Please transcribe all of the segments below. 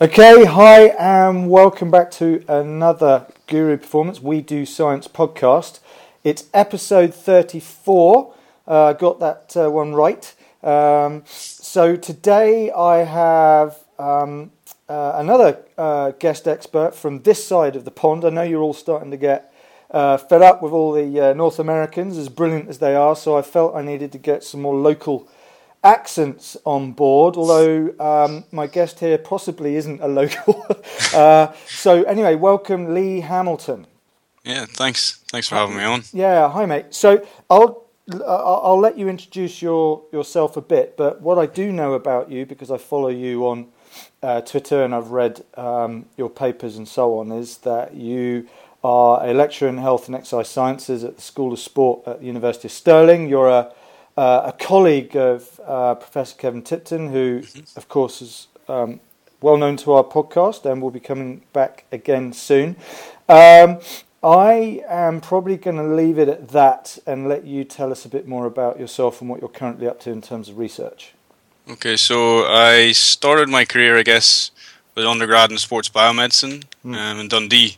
Okay, hi, and welcome back to another Guru Performance We Do Science podcast. It's episode 34. Uh, got that uh, one right. Um, so today I have um, uh, another uh, guest expert from this side of the pond. I know you're all starting to get uh, fed up with all the uh, North Americans, as brilliant as they are, so I felt I needed to get some more local accents on board, although um, my guest here possibly isn't a local. uh, so, anyway, welcome Lee Hamilton. Yeah, thanks. Thanks for having me on. Yeah, hi, mate. So, I'll. I'll let you introduce your, yourself a bit, but what I do know about you, because I follow you on uh, Twitter and I've read um, your papers and so on, is that you are a lecturer in health and exercise sciences at the School of Sport at the University of Stirling. You're a uh, a colleague of uh, Professor Kevin Tipton, who, mm-hmm. of course, is um, well known to our podcast and will be coming back again soon. Um, I am probably going to leave it at that and let you tell us a bit more about yourself and what you're currently up to in terms of research. Okay, so I started my career, I guess, with undergrad in sports biomedicine mm. um, in Dundee.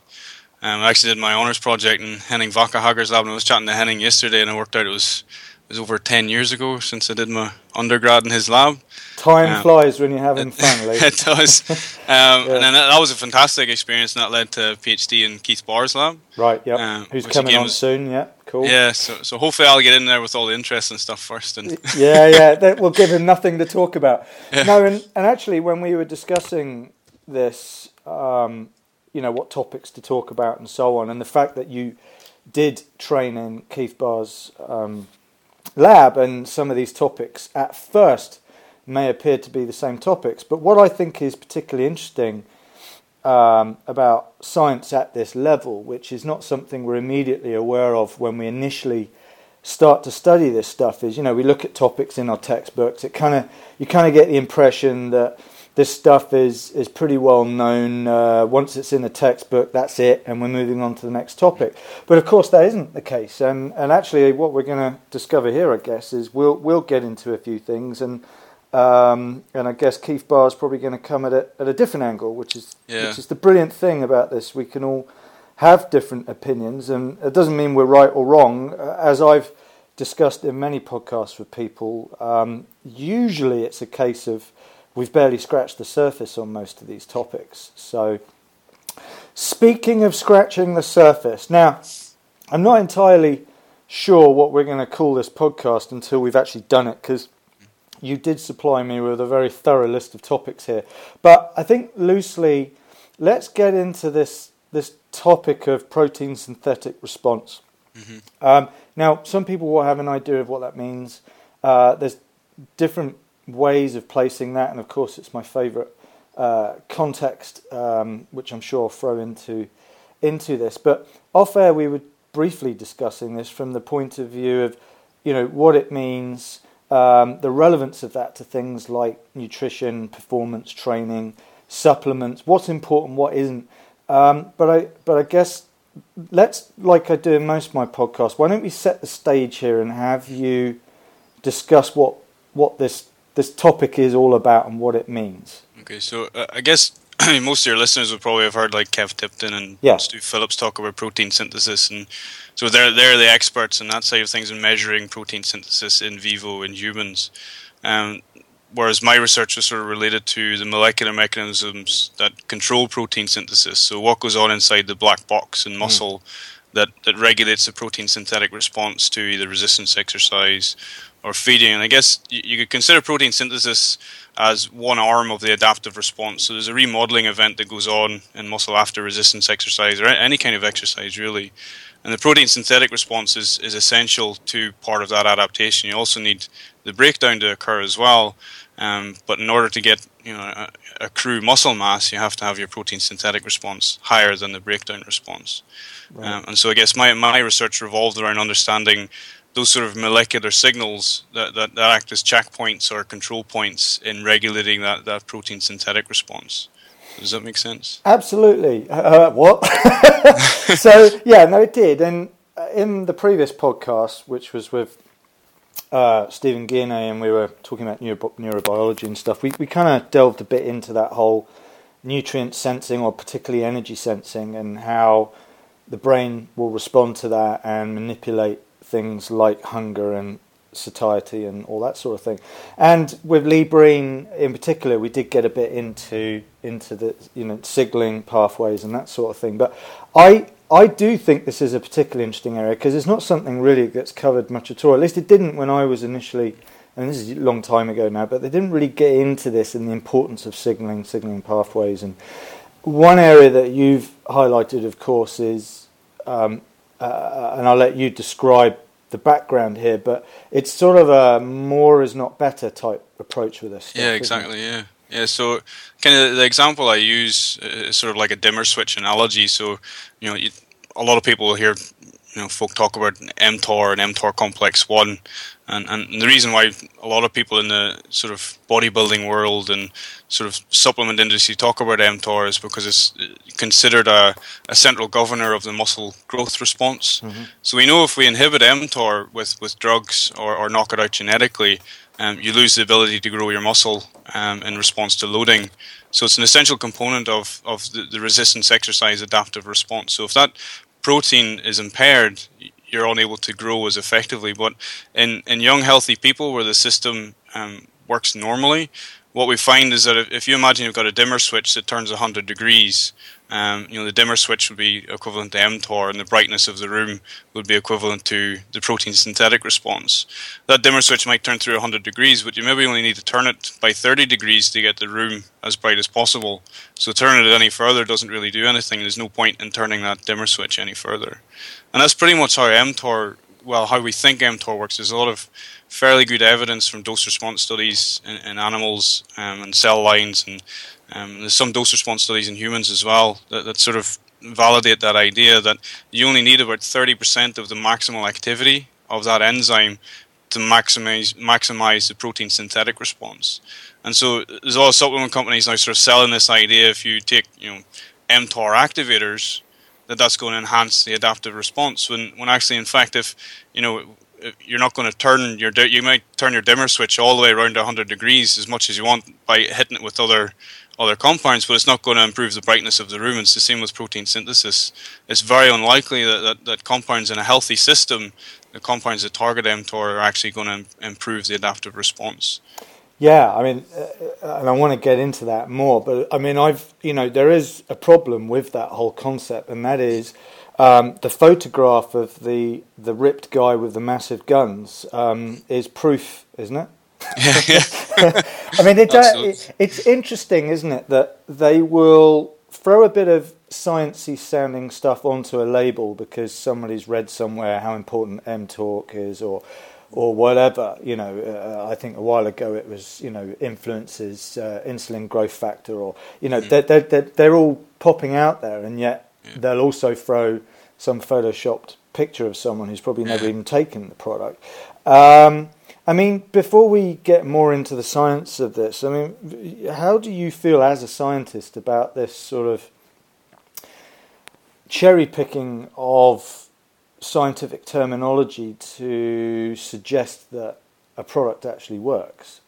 Um, I actually did my honours project in Henning Wackerhage's lab, and I was chatting to Henning yesterday, and I worked out it was was over 10 years ago since I did my undergrad in his lab. Time um, flies when you're having it, fun, it does. Um, yeah. And then that, that, was a fantastic experience, and that led to a PhD in Keith Barr's lab. Right, yeah. Um, Who's coming on was, soon, yeah, cool. Yeah, so, so hopefully I'll get in there with all the interesting stuff first. And yeah, yeah, that will give him nothing to talk about. Yeah. No, and, and actually, when we were discussing this, um, you know, what topics to talk about and so on, and the fact that you did train in Keith Barr's um, lab and some of these topics at first may appear to be the same topics. But what I think is particularly interesting um, about science at this level, which is not something we're immediately aware of when we initially start to study this stuff, is you know we look at topics in our textbooks. It kind of you kind of get the impression that this stuff is is pretty well known. Uh, once it's in a textbook, that's it, and we're moving on to the next topic. But of course, that isn't the case. And and actually, what we're going to discover here, I guess, is we'll we'll get into a few things, and um, and I guess Keith Barr is probably going to come at it at a different angle, which is yeah. which is the brilliant thing about this. We can all have different opinions, and it doesn't mean we're right or wrong. As I've discussed in many podcasts with people, um, usually it's a case of we've barely scratched the surface on most of these topics. So, speaking of scratching the surface, now I'm not entirely sure what we're going to call this podcast until we've actually done it because you did supply me with a very thorough list of topics here. But I think loosely, let's get into this this topic of protein synthetic response. Mm-hmm. Um, now, some people will have an idea of what that means. Uh, there's different ways of placing that, and of course, it's my favourite uh, context, um, which I'm sure I'll throw into into this. But off air, we were briefly discussing this from the point of view of, you know, what it means, um, the relevance of that to things like nutrition, performance training, supplements, what's important, what isn't. Um, but I, but I guess let's, like I do in most of my podcasts, why don't we set the stage here and have you discuss what what this this topic is all about and what it means. Okay, so uh, I guess most of your listeners would probably have heard like Kev Tipton and yeah. Stu Phillips talk about protein synthesis, and so they're they're the experts in that side of things in measuring protein synthesis in vivo in humans. Um, whereas my research is sort of related to the molecular mechanisms that control protein synthesis. So what goes on inside the black box in hmm. muscle mm. that that regulates the protein synthetic response to either resistance exercise or feeding. And I guess you, you, could consider protein synthesis as one arm of the adaptive response. So there's a remodeling event that goes on in muscle after resistance exercise or any kind of exercise, really. And the protein synthetic response is, is essential to part of that adaptation. You also need the breakdown to occur as well. Um, but in order to get you know accrue muscle mass, you have to have your protein synthetic response higher than the breakdown response. Right. Um, and so I guess my my research revolved around understanding those sort of molecular signals that, that, that, act as checkpoints or control points in regulating that, that protein synthetic response. Does that make sense? Absolutely. Uh, uh what? so, yeah, no, it did. And uh, in the previous podcast, which was with uh, Stephen Guyenet, and we were talking about neuro- neurobiology and stuff, we, we kind of delved a bit into that whole nutrient sensing or particularly energy sensing and how the brain will respond to that and manipulate things like hunger and satiety and all that sort of thing. And with Lee Breen in particular, we did get a bit into into the you know signaling pathways and that sort of thing. But I I do think this is a particularly interesting area because it's not something really that's covered much at all. At least it didn't when I was initially. And this is a long time ago now, but they didn't really get into this and the importance of signaling, signaling pathways. And one area that you've highlighted, of course, is, um, uh, and I'll let you describe the background here, but it's sort of a more is not better type approach with this. Stuff, yeah, exactly. Yeah, yeah. So, kind of the example I use is sort of like a dimmer switch analogy. So, you know, you, a lot of people will hear, you know, folk talk about mTOR and mTOR complex one, and, and the reason why a lot of people in the sort of bodybuilding world and sort of supplement industry talk about mTOR is because it's considered a, a central governor of the muscle growth response. Mm-hmm. So we know if we inhibit mTOR with, with drugs or, or knock it out genetically, um, you lose the ability to grow your muscle um, in response to loading. So it's an essential component of, of the, the resistance exercise adaptive response. So if that protein is impaired, you're unable to grow as effectively. But in, in young, healthy people where the system um, works normally, what we find is that if, if, you imagine you've got a dimmer switch that turns 100 degrees, um, you know the dimmer switch would be equivalent to mTOR, and the brightness of the room would be equivalent to the protein synthetic response. That dimmer switch might turn through 100 degrees, but you maybe only need to turn it by 30 degrees to get the room as bright as possible. So turning it any further doesn't really do anything. There's no point in turning that dimmer switch any further. And that's pretty much how mTOR, well, how we think mTOR works. There's a lot of fairly good evidence from dose response studies in, in animals um, and cell lines, and um, there's some dose response studies in humans as well that, that sort of validate that idea that you only need about 30% of the maximal activity of that enzyme to maximize maximize the protein synthetic response. And so there's a lot of supplement companies now sort of selling this idea if you take you know mTOR activators that that's going to enhance the adaptive response. When when actually, in fact, if you know you're not going to turn your you might turn your dimmer switch all the way around 100 degrees as much as you want by hitting it with other other compounds, but it's not going to improve the brightness of the room. It's the same with protein synthesis. It's very unlikely that, that, that compounds in a healthy system, the compounds that target mTOR, are actually going to improve the adaptive response. Yeah, I mean, uh, and I want to get into that more, but I mean, I've, you know, there is a problem with that whole concept, and that is um, the photograph of the the ripped guy with the massive guns um, is proof, isn't it? I mean, it, uh, it, it's interesting, isn't it, that they will throw a bit of sciencey sounding stuff onto a label because somebody's read somewhere how important mTOR is, or or whatever. You know, uh, I think a while ago it was you know influences uh, insulin growth factor, or you know mm. they're, they're, they're all popping out there, and yet yeah. they'll also throw some photoshopped picture of someone who's probably never even taken the product. Um, I mean, before we get more into the science of this, I mean, how do you feel as a scientist about this sort of cherry picking of scientific terminology to suggest that a product actually works.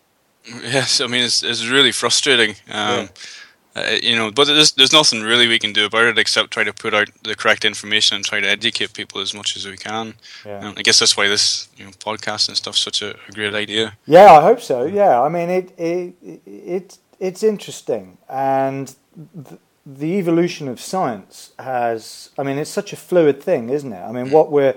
Yes, I mean it's it's really frustrating. Um, yeah. Uh, you know, but there's there's nothing really we can do about it except try to put out the correct information and try to educate people as much as we can. Yeah. I guess that's why this you know podcast and stuff such a, a, great idea. Yeah, I hope so. Yeah, I mean it it, it it's interesting and. Th- the evolution of science has I mean it's such a fluid thing, isn't it? I mean what we're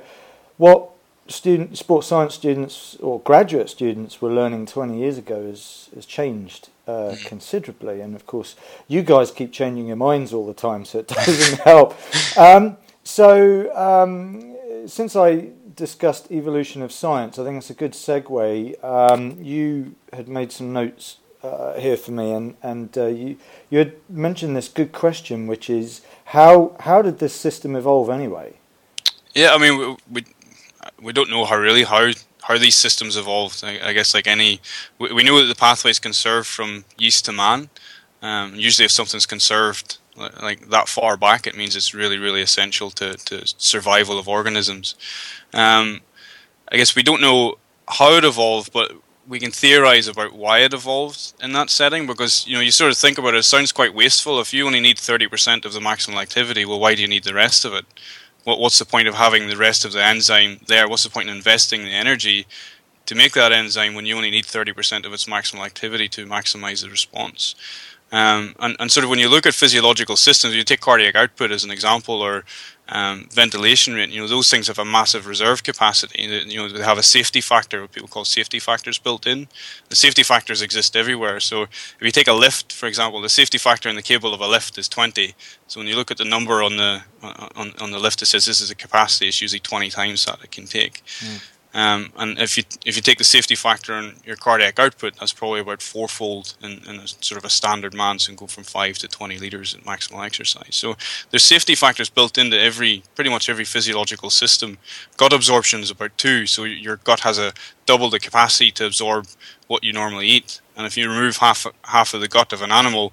what student sports science students or graduate students were learning 20 years ago has has changed uh, considerably. And of course you guys keep changing your minds all the time so it doesn't help. Um, so um, since I discussed evolution of science I think it's a good segue. Um, you had made some notes uh, here for me, and and uh, you you had mentioned this good question, which is how how did this system evolve anyway? Yeah, I mean we we, we don't know how really how how these systems evolved. I, I guess like any, we, we, know that the pathways conserved from yeast to man. Um, usually, if something's conserved like that far back, it means it's really really essential to to survival of organisms. Um, I guess we don't know how it evolved, but we can theorize about why it evolved in that setting because you know you sort of think about it, it sounds quite wasteful if you only need 30% of the maximal activity well why do you need the rest of it what, what's the point of having the rest of the enzyme there? What's the point in investing the energy to make that enzyme when you only need 30% of its maximal activity to maximize the response um, and, and sort of when you look at physiological systems you take cardiac output as an example or um, ventilation rate. You know, those things have a massive reserve capacity. You know, they have a safety factor, what people call safety factors built in. The safety factors exist everywhere. So if you take a lift, for example, the safety factor in the cable of a lift is 20. So when you look at the number on the on, on the lift that says this is a capacity, it's usually 20 times that it can take. Mm. Um, and if you if you take the safety factor on your cardiac output, that's probably about fourfold in, in a sort of a standard man, so go from five to twenty liters at maximal exercise. So there's safety factors built into every pretty much every physiological system. Gut absorption is about two, so your gut has a double the capacity to absorb what you normally eat. And if you remove half half of the gut of an animal,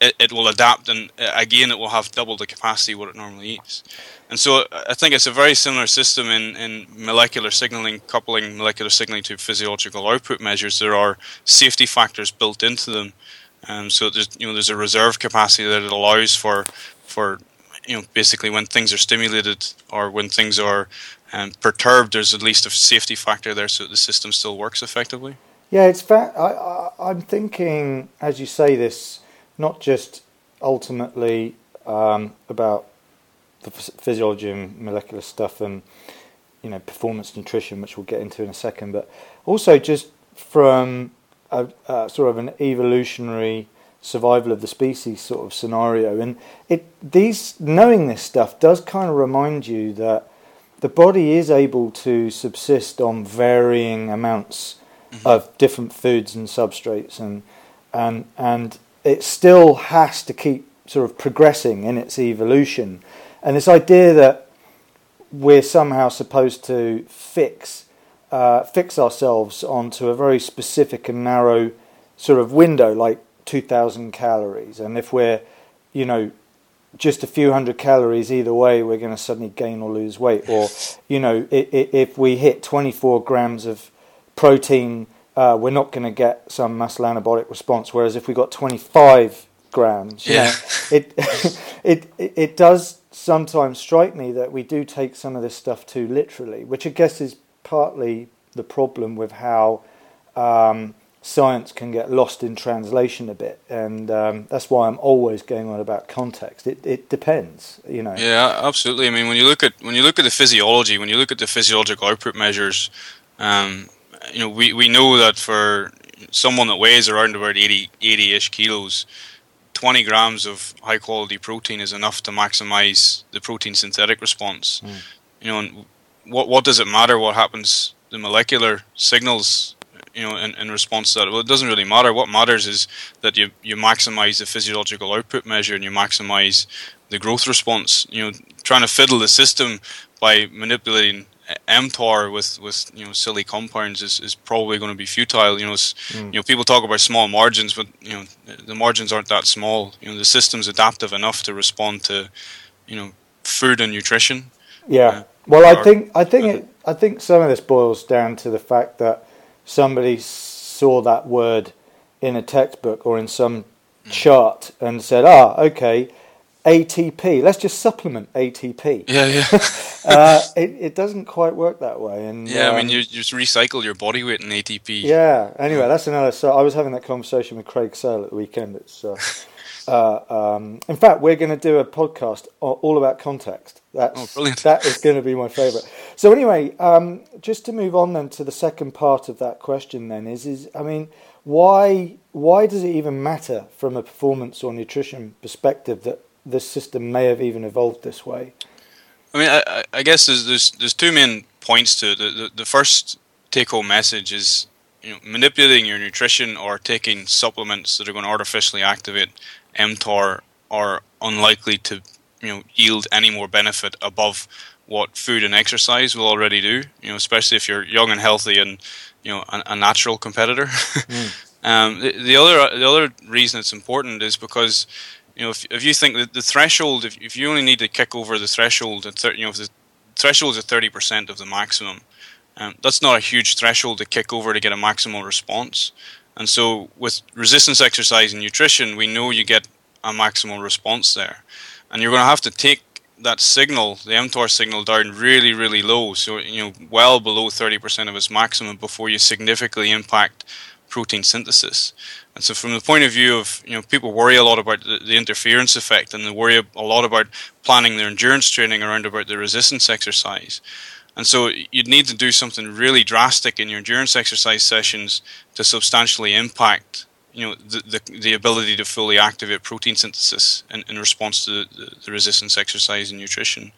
it, it will adapt, and uh, again, it will have double the capacity what it normally eats. And so I think it's a very similar system in, in molecular signaling, coupling molecular signaling to physiological output measures. There are safety factors built into them. Um, so there's you know there's a reserve capacity that it allows for for you know basically when things are stimulated or when things are um, perturbed, there's at least a safety factor there so the system still works effectively. Yeah, it's fa- I, I, I'm thinking as you say this, not just ultimately um, about the physiology and molecular stuff and you know performance nutrition, which we'll get into in a second, but also just from a, a sort of an evolutionary survival of the species sort of scenario. And it these knowing this stuff does kind of remind you that the body is able to subsist on varying amounts mm-hmm. of different foods and substrates and and and it still has to keep sort of progressing in its evolution. And this idea that we're somehow supposed to fix uh, fix ourselves onto a very specific and narrow sort of window, like 2,000 calories, and if we're, you know, just a few hundred calories either way, we're going to suddenly gain or lose weight. Or, you know, if we hit 24 grams of protein, uh, we're not going to get some muscle anabolic response. Whereas if we got 25 grams, yeah, know, it, it it does sometimes strike me that we do take some of this stuff too literally, which I guess is partly the problem with how um, science can get lost in translation a bit, and um, that's why I'm always going on about context. It it depends, you know. Yeah, absolutely. I mean, when you look at when you look at the physiology, when you look at the physiological output measures, um, you know, we we know that for someone that weighs around about 80 80ish kilos 20 grams of high quality protein is enough to maximize the protein synthetic response. Mm. You know, and what what does it matter what happens the molecular signals you know in, in response to that? Well, it doesn't really matter. What matters is that you you maximize the physiological output measure and you maximize the growth response. You know, trying to fiddle the system by manipulating mTOR with with you know silly compounds is, is probably going to be futile. You know, mm. you know people talk about small margins, but you know the margins aren't that small. You know, the system's adaptive enough to respond to you know food and nutrition. Yeah. Uh, well, I think I think it, I think some of this boils down to the fact that somebody saw that word in a textbook or in some mm. chart and said, "Ah, okay." ATP. Let's just supplement ATP. Yeah, yeah. uh, it, it doesn't quite work that way. And yeah, um, I mean, um, you just recycle your body weight in ATP. Yeah. Anyway, that's another. So I was having that conversation with Craig Sale at the weekend. It's. Uh, uh, um, in fact, we're going to do a podcast all about context. That's, oh, brilliant. That is going to be my favourite. So anyway, um, just to move on then to the second part of that question, then is is I mean, why why does it even matter from a performance or nutrition perspective that this system may have even evolved this way. I mean, I, I guess there's, there's, there's two main points to it. The, the, the first take-home message is you know, manipulating your nutrition or taking supplements that are going to artificially activate mTOR are unlikely to you know yield any more benefit above what food and exercise will already do. You know, especially if you're young and healthy and you know a, a natural competitor. mm. um, the, the, other the other reason it's important is because you know, if, if you think that the threshold, if, if you only need to kick over the threshold at 30, you know, if the threshold is at 30% of the maximum, Um, that's not a huge threshold to kick over to get a maximal response. And so, with resistance exercise and nutrition, we know you get a maximal response there. And you're going to have to take that signal, the mTOR signal, down really, really low. So, you know, well below 30% of its maximum before you significantly impact protein synthesis. And so, from the point of view of, you know, people worry a lot about the, the interference effect and they worry a lot about planning their endurance training around about the resistance exercise. And so you'd need to do something really drastic in your endurance exercise sessions to substantially impact, you know, the the, the ability to fully activate protein synthesis in, in response to the, the, resistance exercise and nutrition.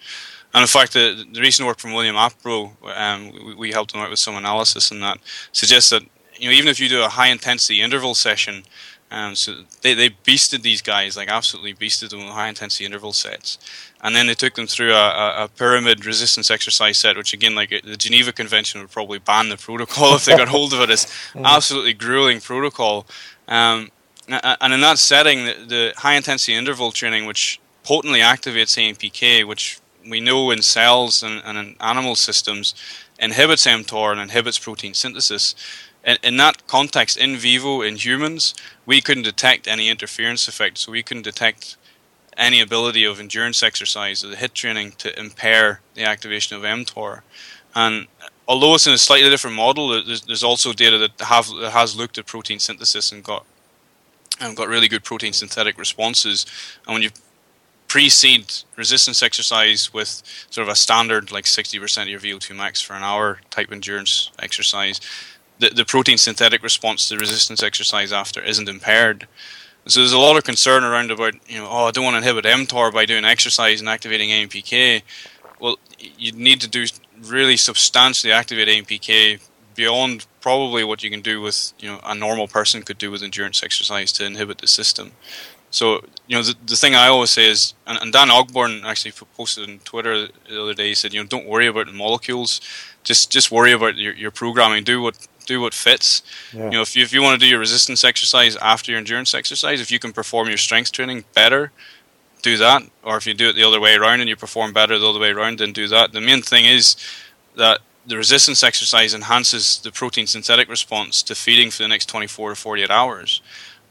And in fact, the, the recent work from William Apro, um, we, we helped him out with some analysis on that, suggests that you know even if you do a high intensity interval session, um, so they, they beasted these guys, like absolutely beasted them with high intensity interval sets. And then they took them through a, a, a, pyramid resistance exercise set, which again, like the Geneva Convention would probably ban the protocol if they got hold of it. It's absolutely grueling protocol. Um, and in that setting, the, the high intensity interval training, which potently activates AMPK, which we know in cells and, and in animal systems, inhibits mTOR and inhibits protein synthesis in, in that context, in vivo, in humans, we couldn't detect any interference effect. So we couldn't detect any ability of endurance exercise or the HIT training to impair the activation of mTOR. And although it's in a slightly different model, there's, there's also data that have that has looked at protein synthesis and got and got really good protein synthetic responses. And when you precede resistance exercise with sort of a standard like 60% of your VO2 max for an hour type endurance exercise, the, the protein synthetic response to resistance exercise after isn't impaired. So there's a lot of concern around about, you know, oh, I don't want to inhibit mTOR by doing exercise and activating AMPK. Well, you need to do really substantially activate AMPK beyond probably what you can do with, you know, a normal person could do with endurance exercise to inhibit the system. So, you know, the, the thing I always say is, and, and Dan Ogborn actually posted on Twitter the other day, he said, you know, don't worry about the molecules, just just worry about your, your programming. Do what do what fits. Yeah. You know, if you, if you want to do your resistance exercise after your endurance exercise, if you can perform your strength training better, do that. Or if you do it the other way around and you perform better the other way around, then do that. The main thing is that the resistance exercise enhances the protein synthetic response to feeding for the next 24 to 48 hours.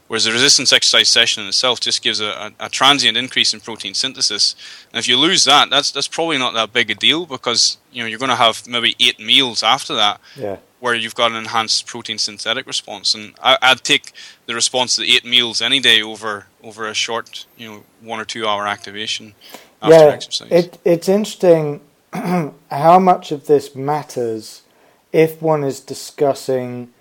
Whereas the resistance exercise session in itself just gives a, a, a, transient increase in protein synthesis. And if you lose that, that's that's probably not that big a deal because you know you're going to have maybe eight meals after that, yeah. Where you've got an enhanced protein synthetic response. And I, would take the response to the eight meals any day over over a short, you know, one or two hour activation after yeah, exercise. It, it's interesting how much of this matters if one is discussing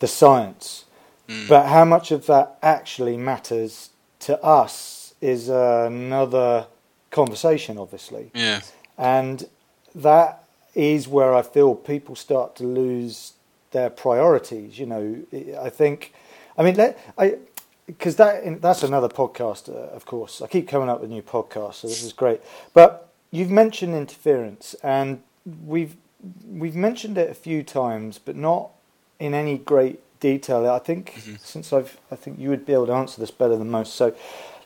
the science Mm. But how much of that actually matters to us is another conversation, obviously. Yeah. And that is where I feel people start to lose their priorities. You know, I think, I mean, let, I because that that's another podcast, uh, of course. I keep coming up with new podcasts, so this is great. But you've mentioned interference, and we've we've mentioned it a few times, but not in any great detail. I think mm-hmm. since I've, I think you would be able to answer this better than most. So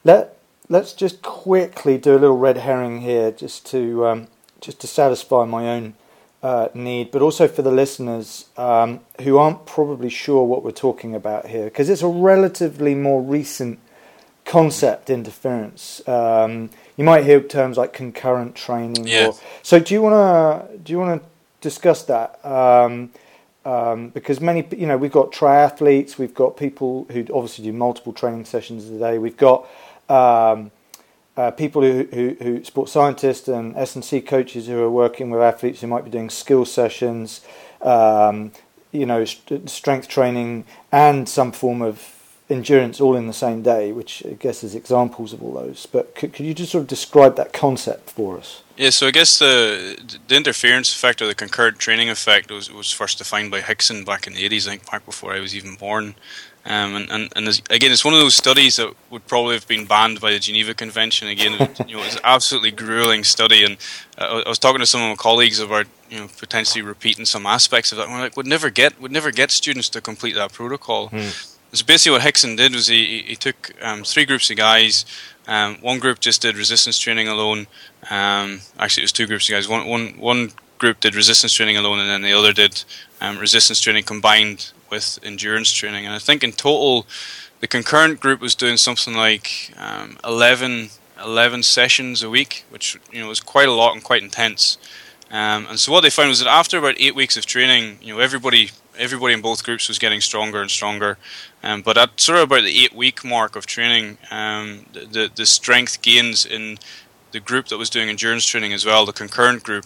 let let's just quickly do a little red herring here, just to um, just to satisfy my own uh, need, but also for the listeners um, who aren't probably sure what we're talking about here, because it's a relatively more recent concept interference. Um, you might hear terms like concurrent training. Yeah. Or, so do you want to do you want to discuss that? Um, um, because many, you know, we've got triathletes, we've got people who obviously do multiple training sessions a day, we've got um, uh, people who, who, who, sports scientists and S and C coaches who are working with athletes who might be doing skill sessions, um, you know, st- strength training and some form of endurance all in the same day, which I guess is examples of all those. But could, could you just sort of describe that concept for us? Yeah, so I guess the the interference effect or the concurrent training effect was, was first defined by Hickson back in the 80s, I think, back before I was even born. Um, and and, and again, it's one of those studies that would probably have been banned by the Geneva Convention. Again, it, you know, it's an absolutely grueling study. And uh, I was talking to some of my colleagues about you know potentially repeating some aspects of that. And we're like, would never get would never get students to complete that protocol. Hmm. So basically, what Hickson did was he he took um, three groups of guys. Um, one group just did resistance training alone. Um, actually, it was two groups of guys. One, one, one group did resistance training alone, and then the other did um, resistance training combined with endurance training. And I think in total, the concurrent group was doing something like um, 11, 11 sessions a week, which you know was quite a lot and quite intense. Um, and so what they found was that after about eight weeks of training, you know, everybody everybody in both groups was getting stronger and stronger. Um, but at sort of about the eight week mark of training, um, the, the, strength gains in the group that was doing endurance training as well, the concurrent group,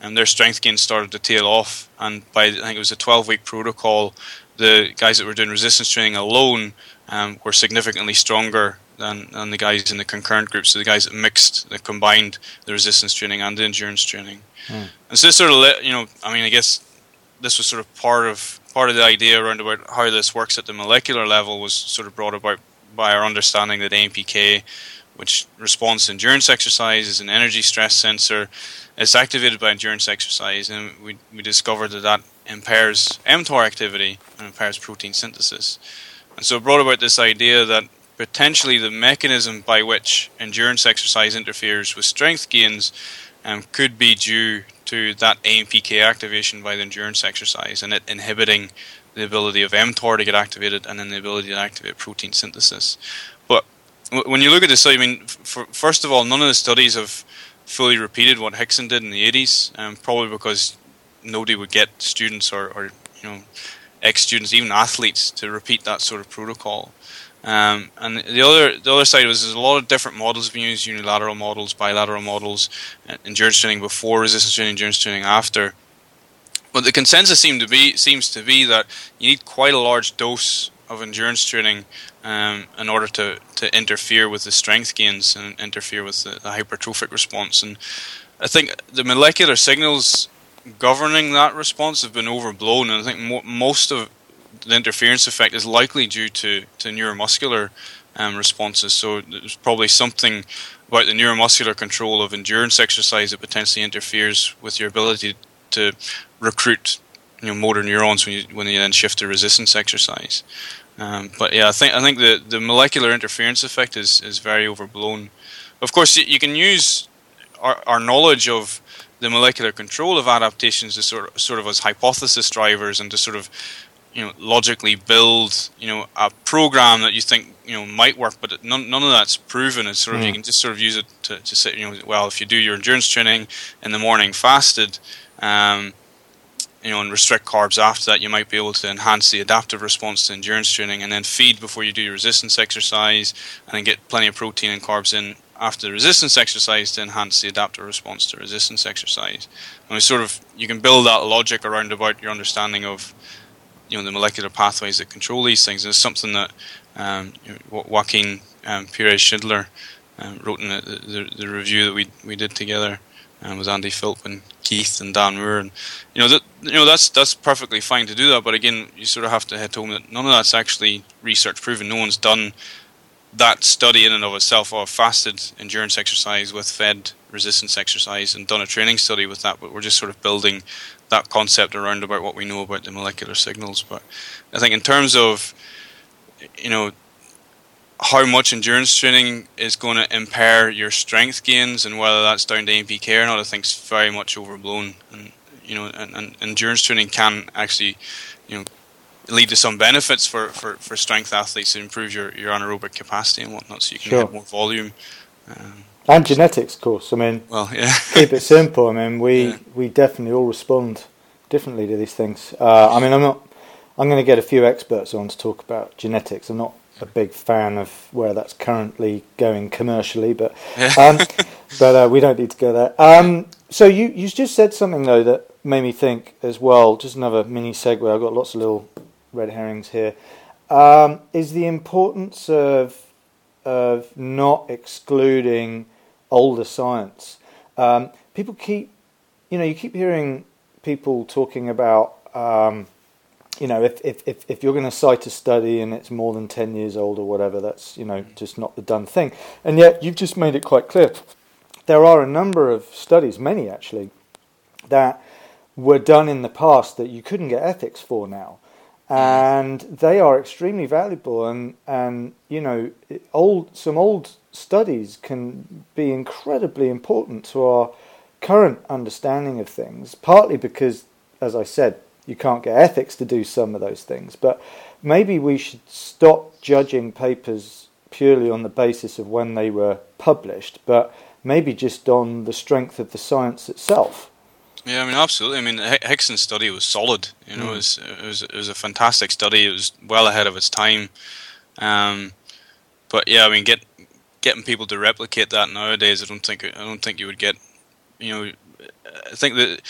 and um, their strength gains started to tail off. And by I think it was a 12 week protocol, the guys that were doing resistance training alone um, were significantly stronger than, than the guys in the concurrent groups, So the guys that mixed, that combined the resistance training and the endurance training. Mm. And so this sort of, let, you know, I mean, I guess this was sort of part of part of the idea around about how this works at the molecular level was sort of brought about by our understanding that AMPK, which responds to endurance exercise, is an energy stress sensor. It's activated by endurance exercise, and we we discovered that that impairs mTOR activity and impairs protein synthesis. And so it brought about this idea that potentially the mechanism by which endurance exercise interferes with strength gains um, could be due to that AMPK activation by the endurance exercise and it inhibiting the ability of mTOR to get activated and then the ability to activate protein synthesis. When you look at this, I mean, for, first of all, none of the studies have fully repeated what Hickson did in the 80s, um, probably because nobody would get students or, or you know ex students, even athletes, to repeat that sort of protocol. Um, and the other the other side was there's a lot of different models being used: unilateral models, bilateral models, endurance training before, resistance training, endurance training after. But the consensus seemed to be seems to be that you need quite a large dose of endurance training um, in order to, to interfere with the strength gains and interfere with the, the hypertrophic response. And I think the molecular signals governing that response have been overblown, and I think mo- most of the interference effect is likely due to, to neuromuscular um, responses. So there's probably something about the neuromuscular control of endurance exercise that potentially interferes with your ability to recruit you know motor neurons when you when you then shift to resistance exercise. Um, but yeah, I think I think the, the molecular interference effect is, is very overblown. Of course, you, you can use our, our knowledge of the molecular control of adaptations as sort of, sort of as hypothesis drivers and to sort of you know logically build you know a program that you think you know might work, but none, none of that's proven. It's sort of mm. you can just sort of use it to, to say you know well if you do your endurance training in the morning fasted, um, you know and restrict carbs after that, you might be able to enhance the adaptive response to endurance training, and then feed before you do your resistance exercise, and then get plenty of protein and carbs in after the resistance exercise to enhance the adaptive response to resistance exercise. And we sort of you can build that logic around about your understanding of you know the molecular pathways that control these things. And It's something that um, Joaquin um, Perez Schindler um, wrote in the, the, the, review that we we did together um, with Andy Philp and Keith and Dan Moore, and you know that you know that's that's perfectly fine to do that. But again, you sort of have to hit home that none of that's actually research proven. No one's done that study in and of itself of fasted endurance exercise with fed resistance exercise and done a training study with that, but we're just sort of building that concept around about what we know about the molecular signals. But I think in terms of you know how much endurance training is going to impair your strength gains and whether that's down to AMPK or not, I think is very much overblown. And you know, and, and endurance training can actually, you know, lead to some benefits for, for, for strength athletes to improve your, your anaerobic capacity and whatnot, so you can sure. get more volume. Um, and genetics, of course. I mean, well, yeah. keep it simple. I mean, we yeah. we definitely all respond differently to these things. Uh, I mean, I'm not. I'm going to get a few experts on to talk about genetics. I'm not a big fan of where that's currently going commercially, but um, but uh, we don't need to go there. Um, so you you just said something though that made me think as well. Just another mini segue. I've got lots of little red herrings here. Um, is the importance of of not excluding older science. Um, people keep, you know, you keep hearing people talking about, um, you know, if, if, if, if you're going to cite a study and it's more than 10 years old or whatever, that's, you know, mm. just not the done thing. And yet you've just made it quite clear. There are a number of studies, many actually, that were done in the past that you couldn't get ethics for now and they are extremely valuable and and you know old some old studies can be incredibly important to our current understanding of things, partly because, as I said, you can't get ethics to do some of those things, but maybe we should stop judging papers purely on the basis of when they were published, but maybe just on the strength of the science itself. Yeah, I mean, absolutely. I mean, Hickson's study was solid. You know, mm. it, was, it, was, it was a fantastic study. It was well ahead of its time. Um, but yeah, I mean, get getting people to replicate that nowadays, I don't think I don't think you would get. You know, I think that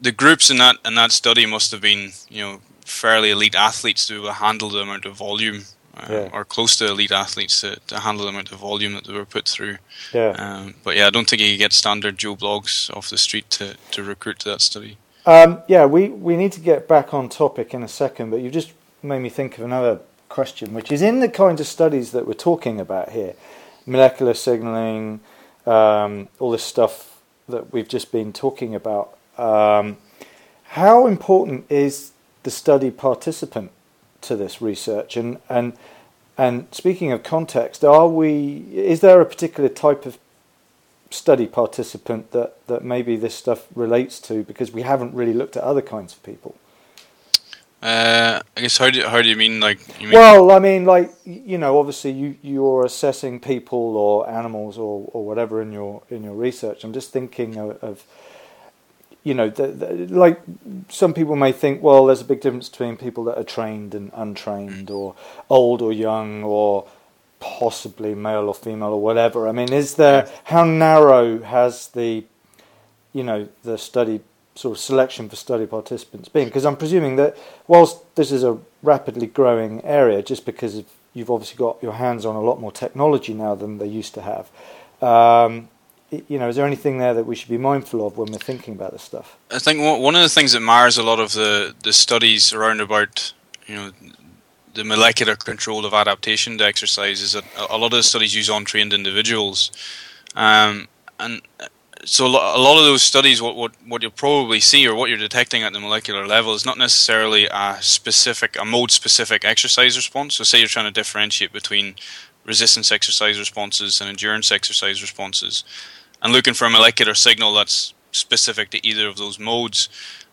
the groups in that in that study must have been you know fairly elite athletes to handle the amount of volume uh, yeah. or close to elite athletes to, to, handle the amount of volume that they were put through. Yeah. Um, but yeah, I don't think you get standard Joe Bloggs off the street to, to recruit to that study. Um, yeah, we, we need to get back on topic in a second, but you just made me think of another question, which is in the kind of studies that we're talking about here molecular signaling, um, all this stuff that we've just been talking about. Um, how important is the study participant to this research? And and and speaking of context, are we? Is there a particular type of study participant that that maybe this stuff relates to? Because we haven't really looked at other kinds of people. Uh, I guess how do how do you mean like? You mean well, I mean like you know, obviously you you're assessing people or animals or, or whatever in your in your research. I'm just thinking of, of you know, the, the, like some people may think, well, there's a big difference between people that are trained and untrained, or old or young, or possibly male or female or whatever. I mean, is there how narrow has the you know the study sort of selection for study participants been? Because I'm presuming that whilst this is a rapidly growing area, just because you've obviously got your hands on a lot more technology now than they used to have. Um, you know, is there anything there that we should be mindful of when we're thinking about this stuff? I think one of the things that mars a lot of the, the studies around about, you know, the molecular control of adaptation to exercise is that a lot of the studies use untrained individuals. Um, and so a lot of those studies, what, what what you'll probably see or what you're detecting at the molecular level is not necessarily a specific, a mode specific exercise response. So say you're trying to differentiate between resistance exercise responses and endurance exercise responses, and looking for a molecular signal that's specific to either of those modes.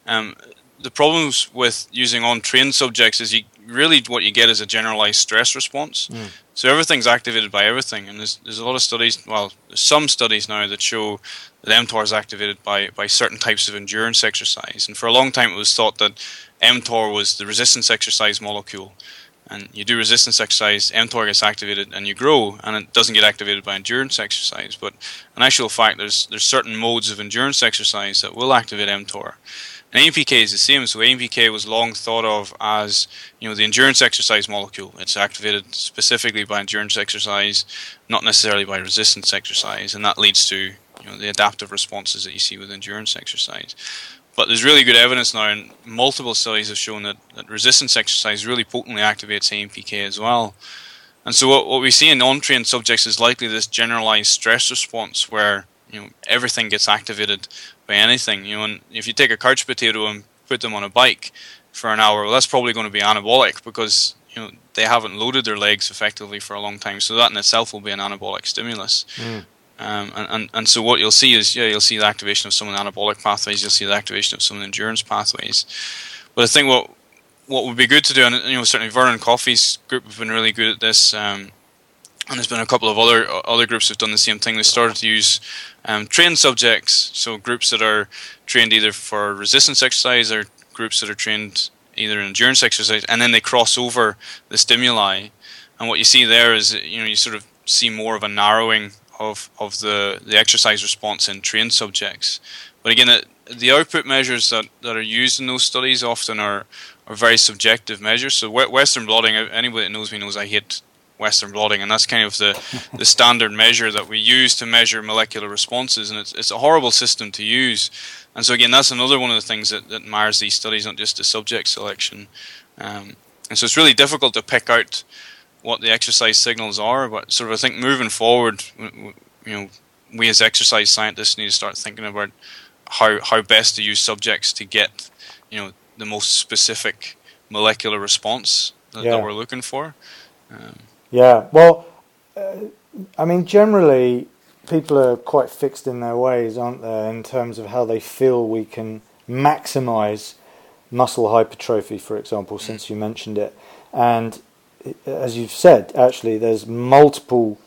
Um, the problems with using untrained subjects is you really what you get is a generalized stress response. Mm. So everything's activated by everything, and there's there's a lot of studies. Well, there's some studies now that show that mTOR is activated by by certain types of endurance exercise. And for a long time, it was thought that mTOR was the resistance exercise molecule. And you do resistance exercise, mTOR gets activated, and you grow, and it doesn't get activated by endurance exercise. But in actual fact, there's there's certain modes of endurance exercise that will activate mTOR. And AMPK is the same. So AMPK was long thought of as you know the endurance exercise molecule. It's activated specifically by endurance exercise, not necessarily by resistance exercise, and that leads to you know the adaptive responses that you see with endurance exercise. But there's really good evidence now, and multiple studies have shown that, that resistance exercise really potently activates AMPK as well. And so what, what we see in untrained subjects is likely this generalized stress response where you know everything gets activated by anything. You know, and if you take a couch potato and put them on a bike for an hour, well, that's probably going to be anabolic because you know they haven't loaded their legs effectively for a long time. So that in itself will be an anabolic stimulus. Mm. Um, and, and, and so what you'll see is yeah you'll see the activation of some of the anabolic pathways you'll see the activation of some of the endurance pathways but I think what what would be good to do and you know certainly Vernon Coffey's group have been really good at this um, and there's been a couple of other other groups who've done the same thing. They started to use um, trained subjects, so groups that are trained either for resistance exercise or groups that are trained either in endurance exercise, and then they cross over the stimuli. And what you see there is, you know, you sort of see more of a narrowing of of the the exercise response in trained subjects. But again, the, the output measures that, that are used in those studies often are are very subjective measures. So Western blotting, anybody that knows me knows I hate Western blotting, and that's kind of the, the standard measure that we use to measure molecular responses, and it's, it's a horrible system to use. And so again, that's another one of the things that, that mars these studies, not just the subject selection. Um, and so it's really difficult to pick out what the exercise signals are, but sort of I think moving forward, you know, we as exercise scientists need to start thinking about how how best to use subjects to get you know the most specific molecular response that, yeah. that we're looking for. Um, yeah, well, uh, I mean, generally, people are quite fixed in their ways, aren't they, in terms of how they feel we can maximize muscle hypertrophy, for example, since you mentioned it. And as you've said, actually, there's multiple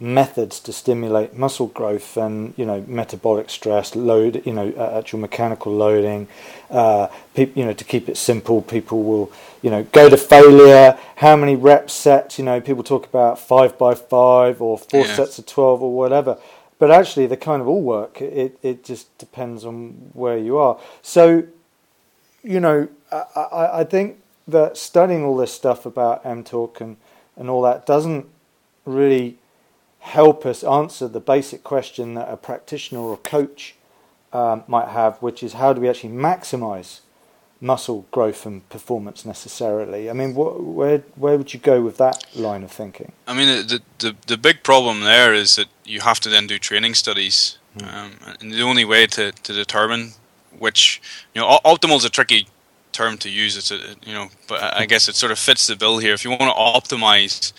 methods to stimulate muscle growth and you know metabolic stress load you know actual mechanical loading uh, pe- you know to keep it simple people will you know go to failure. How many reps sets you know people talk about five by five or four yeah. sets of 12 or whatever. But actually they kind of all work. It it just depends on where you are. So you know I, I, I think that studying all this stuff about mTOR and and all that doesn't really help us answer the basic question that a practitioner or coach um, might have, which is how do we actually maximize muscle growth and performance necessarily? I mean, wh- where where would you go with that line of thinking? I mean, the the the big problem there is that you have to then do training studies, mm. um, and the only way to, to determine which you know optimal is a tricky term to use. It's a, you know, but I guess it sort of fits the bill here. If you want to optimize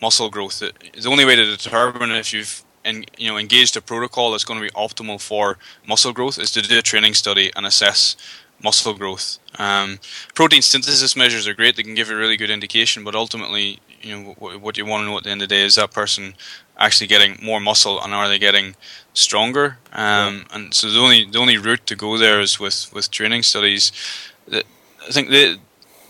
muscle growth. The only way to determine if you've in, you know engaged a protocol that's going to be optimal for muscle growth is to do a training study and assess muscle growth. Um, protein synthesis measures are great; they can give you a really good indication, but ultimately, you know what, what you want to know at the end of the day is that person actually getting more muscle and are they getting stronger? Um, yeah. And so the only the only route to go there is with with training studies. I think the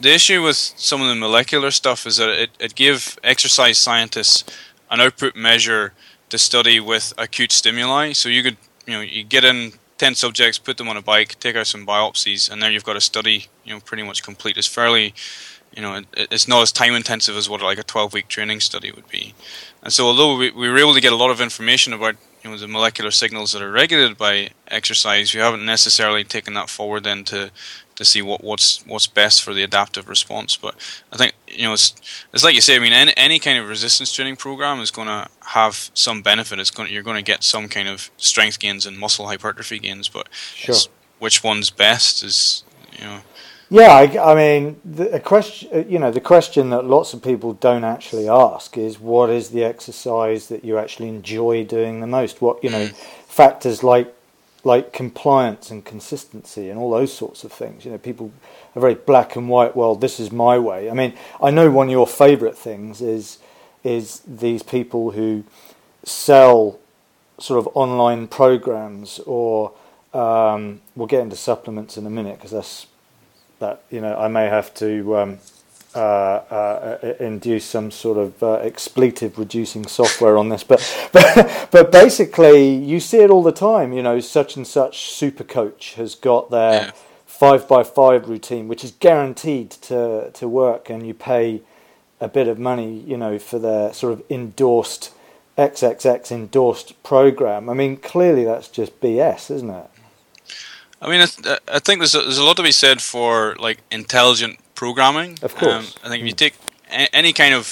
the issue with some of the molecular stuff is that it, it gave exercise scientists an output measure to study with acute stimuli. So you could, you know, you get in ten subjects, put them on a bike, take out some biopsies, and there you've got a study, you know, pretty much complete. It's fairly, you know, it, it's not as time intensive as what like a twelve week training study would be. And so although we, we were able to get a lot of information about you know the molecular signals that are regulated by exercise, we haven't necessarily taken that forward then to to see what, what's what's best for the adaptive response. But I think you know it's it's like you say. I mean, any, any kind of resistance training program is going to have some benefit. It's going you're going to get some kind of strength gains and muscle hypertrophy gains. But sure. which one's best is you know. Yeah, I, I mean, the question, you know, the question that lots of people don't actually ask is, what is the exercise that you actually enjoy doing the most? What you know, mm. factors like like compliance and consistency and all those sorts of things. You know, people are very black and white. Well, this is my way. I mean, I know one of your favourite things is is these people who sell sort of online programs, or um, we'll get into supplements in a minute because that's that. You know, I may have to. Um, uh, uh, induce some sort of uh, expletive reducing software on this, but, but but basically you see it all the time. You know, such and such super coach has got their yeah. five by five routine, which is guaranteed to to work, and you pay a bit of money, you know, for their sort of endorsed XXX endorsed program. I mean, clearly that's just BS, isn't it? I mean, I think there's a, there's a lot to be said for like intelligent programming. Of course. Um, I think if you take a- any kind of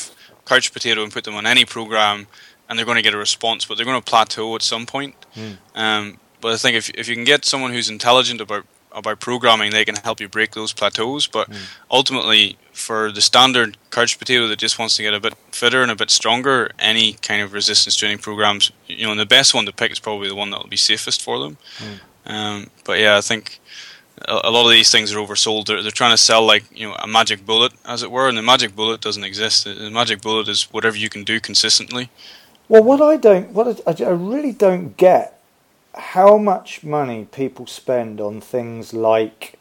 couch potato and put them on any program, and they're going to get a response, but they're going to plateau at some point. Mm. Um, but I think if if you can get someone who's intelligent about about programming, they can help you break those plateaus. But mm. ultimately, for the standard couch potato that just wants to get a bit fitter and a bit stronger, any kind of resistance training programs, you know, and the best one to pick is probably the one that will be safest for them. Mm. Um, but yeah, I think a, lot of these things are oversold. They're, they're trying to sell like you know a magic bullet, as it were, and the magic bullet doesn't exist. The magic bullet is whatever you can do consistently. Well, what I don't, what I, I really don't get, how much money people spend on things like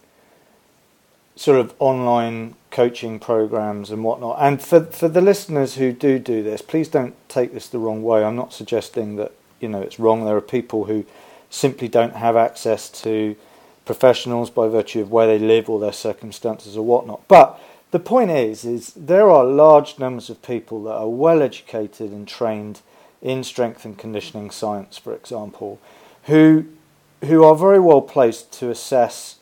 sort of online coaching programs and whatnot. And for for the listeners who do do this, please don't take this the wrong way. I'm not suggesting that you know it's wrong. There are people who simply don't have access to professionals by virtue of where they live or their circumstances or whatnot. But the point is, is there are large numbers of people that are well educated and trained in strength and conditioning science, for example, who who are very well placed to assess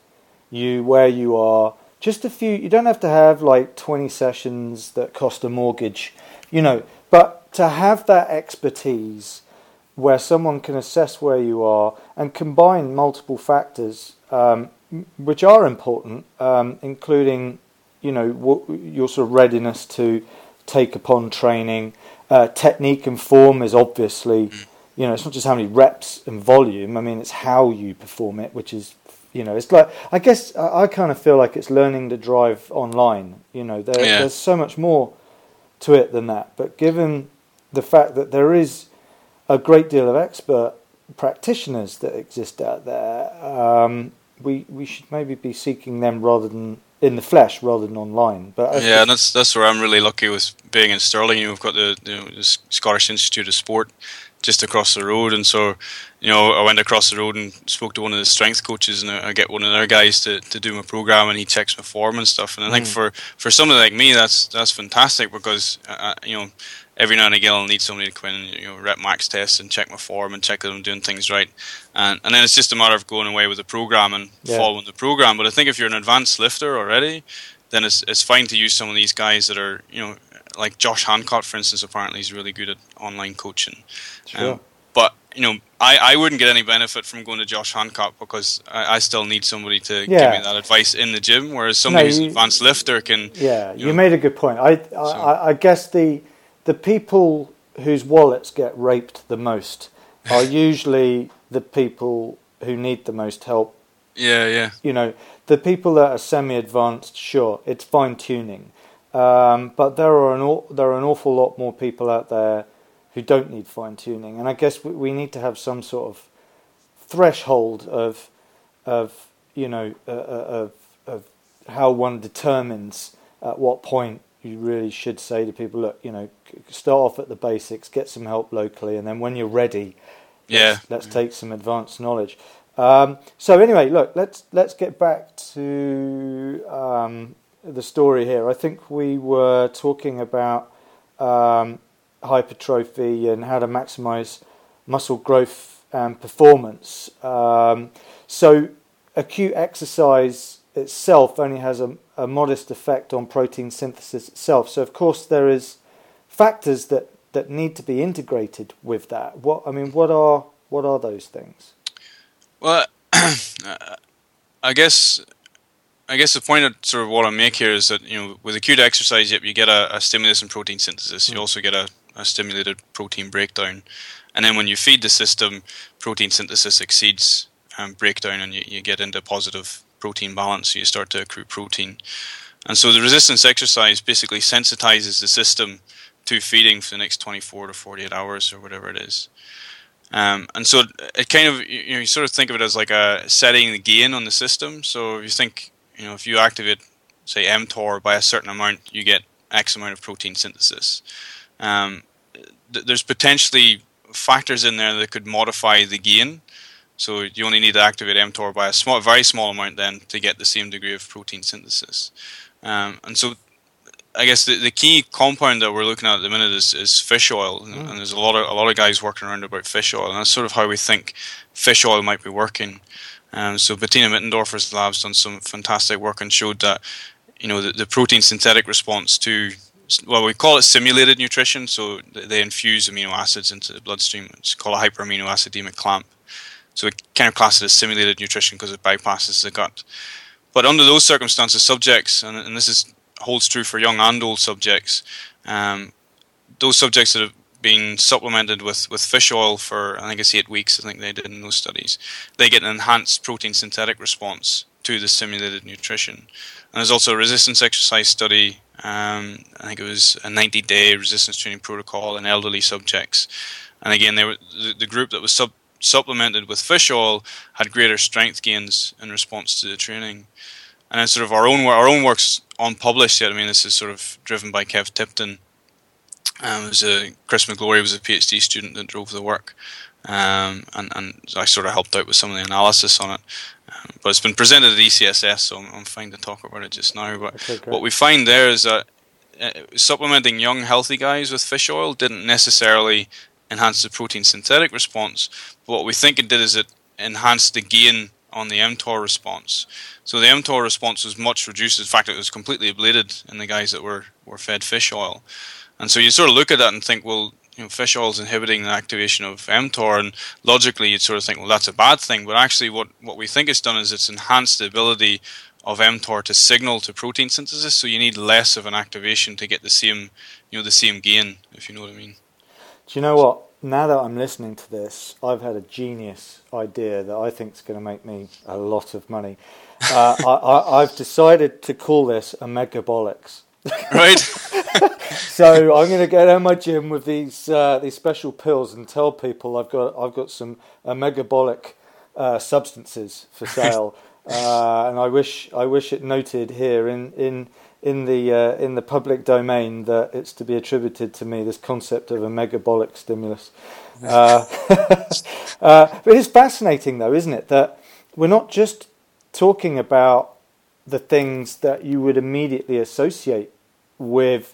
you where you are. Just a few. You don't have to have like twenty sessions that cost a mortgage, you know. But to have that expertise where someone can assess where you are and combine multiple factors, um, which are important, um, including you know w- your sort of readiness to take upon training. Uh, technique and form is obviously you know, it's not just how many reps and volume. I mean, it's how you perform it, which is, you know, it's like I guess I, I kind of feel like it's learning to drive online. You know, there, Yeah. there's so much more to it than that. But given the fact that there is a great deal of expert practitioners that exist out there, um, we we should maybe be seeking them rather than in the flesh rather than online. But I Yeah, and that's that's where I'm really lucky with being in Stirling. You know, we've got the, you know, the Scottish Institute of Sport just across the road, and so you know I went across the road and spoke to one of the strength coaches, and I get one of their guys to, to do my program, and he checks my form and stuff. And I think Mm. for for somebody like me, that's that's fantastic because uh, uh, you know every now and again I'll need somebody to come in and you know rep max test and check my form and check that I'm doing things right, and and then it's just a matter of going away with the program and Yeah. following the program. But I think if you're an advanced lifter already, then it's it's fine to use some of these guys that are you know like Josh Hancock, for instance. Apparently, he's really good at online coaching. sure. Um, but you know, I, I wouldn't get any benefit from going to Josh Hancock because I, I still need somebody to give me that advice in the gym. Whereas somebody who's you- an advanced lifter can. Yeah, you you know. made a good point. I, I, I- I guess the the people whose wallets get raped the most are usually the people who need the most help. Yeah, yeah, You know, the people that are semi-advanced, sure, it's fine tuning, um, but there are an there are an awful lot more people out there who don't need fine tuning, and I guess we, we need to have some sort of threshold of of you know uh, uh, of of how one determines at what point you really should say to people, look, you know, start off at the basics, get some help locally, and then when you're ready, yeah. let's, let's take some advanced knowledge. Um, so anyway, look, let's let's get back to um, the story here. I think we were talking about um, hypertrophy and how to maximize muscle growth and performance. Um, so acute exercise itself only has a, a modest effect on protein synthesis itself. So of course there is factors that, that need to be integrated with that. What I mean, what are what are those things? Well, I guess I guess the point of sort of what I make here is that you know with acute exercise, yep, you get a, a stimulus in protein synthesis. You Mm. also get a, a stimulated protein breakdown, and then when you feed the system, protein synthesis exceeds um, breakdown, and you, you get into positive protein balance. So you start to accrue protein, and so the resistance exercise basically sensitizes the system to feeding for the next 24 to 48 hours or whatever it is. Um, and so it kind of you, know, you sort of think of it as like a setting the gain on the system. So if you think you know if you activate say mTOR by a certain amount, you get X amount of protein synthesis. Um, th- there's potentially factors in there that could modify the gain. So you only need to activate mTOR by a small, very small amount then to get the same degree of protein synthesis. Um, and so I guess the, the key compound that we're looking at at the minute is, is fish oil, and, Mm. and there's a lot of a lot of guys working around about fish oil, and that's sort of how we think fish oil might be working. Um, so Bettina Mittendorfer's lab's done some fantastic work and showed that you know the, the protein synthetic response to well we call it simulated nutrition. So they infuse amino acids into the bloodstream. It's called a hyperamino acidemic clamp. So we kind of class it as simulated nutrition because it bypasses the gut. But under those circumstances, subjects, and, and this is holds true for young and old subjects, um, those subjects that have been supplemented with, with fish oil for I think it's eight weeks. I think they did in those studies. They get an enhanced protein synthetic response to the simulated nutrition. And there's also a resistance exercise study. Um, I think it was a 90 day resistance training protocol in elderly subjects. And again, were the, the group that was sub, supplemented with fish oil had greater strength gains in response to the training. And then sort of our own our own work's unpublished yet. I mean, this is sort of driven by Kev Tipton. Um, it was a, Chris McGlory was a PhD student that drove the work, um, and and I sort of helped out with some of the analysis on it. Um, but it's been presented at ECSS, so I'm, I'm fine to talk about it just now. But Okay, what we find there is that uh, supplementing young healthy guys with fish oil didn't necessarily enhance the protein synthetic response. But what we think it did is it enhanced the gain on the mTOR response. So the mTOR response was much reduced. In fact, it was completely ablated in the guys that were, were fed fish oil. And so you sort of look at that and think, well, you know, fish oil is inhibiting the activation of mTOR, and logically you'd sort of think, well, that's a bad thing. But actually, what, what we think it's done is it's enhanced the ability of mTOR to signal to protein synthesis. So you need less of an activation to get the same, you know, the same gain, if you know what I mean. Do you know what? now that I'm listening to this, I've had a genius idea that I think is going to make me a lot of money. Uh, I, have decided to call this omegabolics. Right. so I'm going to go down my gym with these uh, these special pills and tell people I've got I've got some uh, megabolic uh, substances for sale, uh, and I wish I wish it noted here in in in the uh, in the public domain that it's to be attributed to me this concept of a megabolic stimulus. Uh, but it's fascinating though, isn't it, that we're not just talking about the things that you would immediately associate with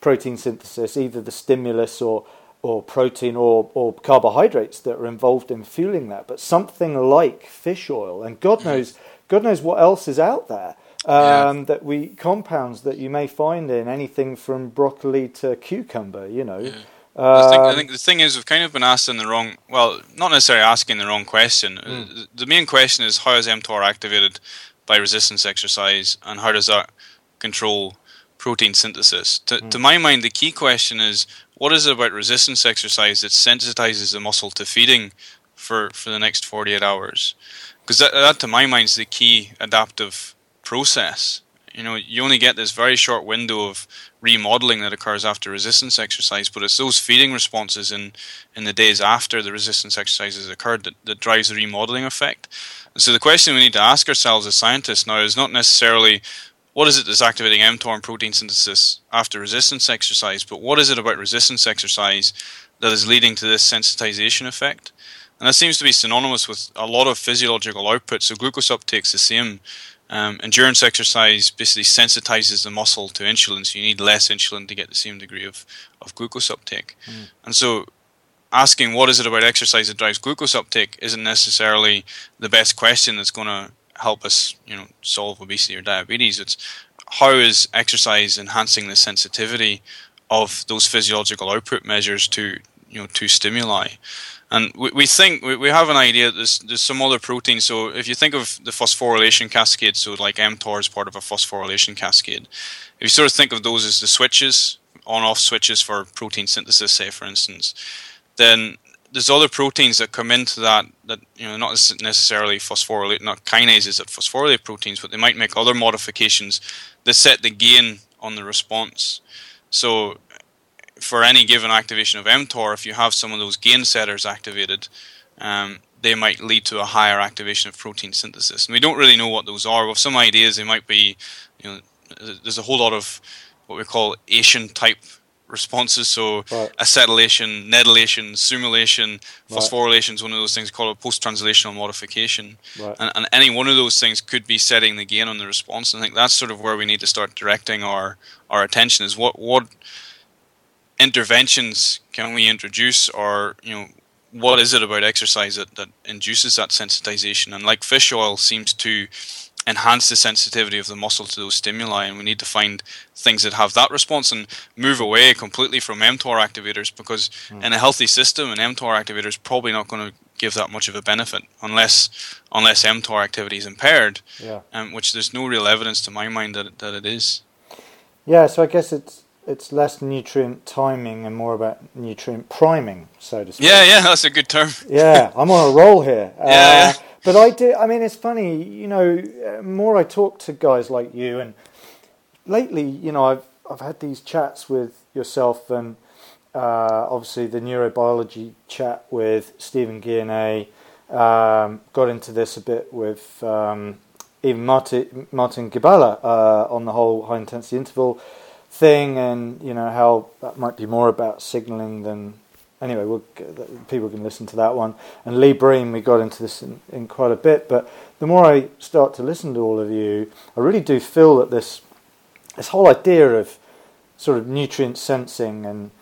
protein synthesis, either the stimulus or or protein or, or carbohydrates that are involved in fueling that, but something like fish oil, and God mm-hmm. knows, God knows what else is out there. Um, yeah. That we compounds that you may find in anything from broccoli to cucumber, you know. Yeah. I, think, I, think, the thing is, we've kind of been asking the wrong. Well, not necessarily asking the wrong question. Mm. The main question is how is mTOR activated by resistance exercise, and how does that control protein synthesis. To, mm. to my mind, the key question is what is it about resistance exercise that sensitizes the muscle to feeding for, for the next 48 hours? Because that, that, to my mind, is the key adaptive process. You know, you only get this very short window of remodeling that occurs after resistance exercise, but it's those feeding responses in, in the days after the resistance exercise has occurred that, that drives the remodeling effect. And so the question we need to ask ourselves as scientists now is not necessarily what is it that's activating mTOR and protein synthesis after resistance exercise, but what is it about resistance exercise that is leading to this sensitization effect? And that seems to be synonymous with a lot of physiological output. So glucose uptake is the same. Um, endurance exercise basically sensitizes the muscle to insulin, so you need less insulin to get the same degree of, of glucose uptake. Mm. And so asking what is it about exercise that drives glucose uptake isn't necessarily the best question that's going to help us, you know, solve obesity or diabetes. It's how is exercise enhancing the sensitivity of those physiological output measures to you know to stimuli. And we, we think we, we have an idea there's, there's some other proteins. So if you think of the phosphorylation cascade, so like mTOR is part of a phosphorylation cascade. If you sort of think of those as the switches, on-off switches for protein synthesis, say for instance, then there's other proteins that come into that that you know not necessarily phosphorylate not kinases that phosphorylate proteins, but they might make other modifications that set the gain on the response. So for any given activation of mTOR, if you have some of those gain setters activated, um, they might lead to a higher activation of protein synthesis. And we don't really know what those are. With some ideas, they might be, you know, there's a whole lot of what we call Asian type responses. So right. acetylation, neddylation, SUMOylation, phosphorylation is one of those things called a post-translational modification. Right. And, and, any one of those things could be setting the gain on the response. And I think that's sort of where we need to start directing our, our attention is what, what interventions can we introduce or, you know, what is it about exercise that, that induces that sensitization? And like fish oil seems to enhance the sensitivity of the muscle to those stimuli, and we need to find things that have that response and move away completely from mTOR activators because mm. in a healthy system, an mTOR activator is probably not going to give that much of a benefit unless unless mTOR activity is impaired, yeah. um, which there's no real evidence to my mind that that it is. Yeah, so I guess it's it's less nutrient timing and more about nutrient priming, so to speak. Yeah, yeah, that's a good term. yeah, I'm on a roll here. yeah, uh, yeah but I do. I mean, it's funny. You know, uh, more I talk to guys like you, and lately, you know, I've I've had these chats with yourself and uh, obviously the neurobiology chat with Stephen Guyenet. Um, got into this a bit with um, even Martin, Martin Gibala uh, on the whole high intensity interval thing, and you know how that might be more about signaling than anyway, we'll, people can listen to that one. And Lee Breen, we got into this in, in, quite a bit. But the more I start to listen to all of you, I really do feel that this this whole idea of sort of nutrient sensing and,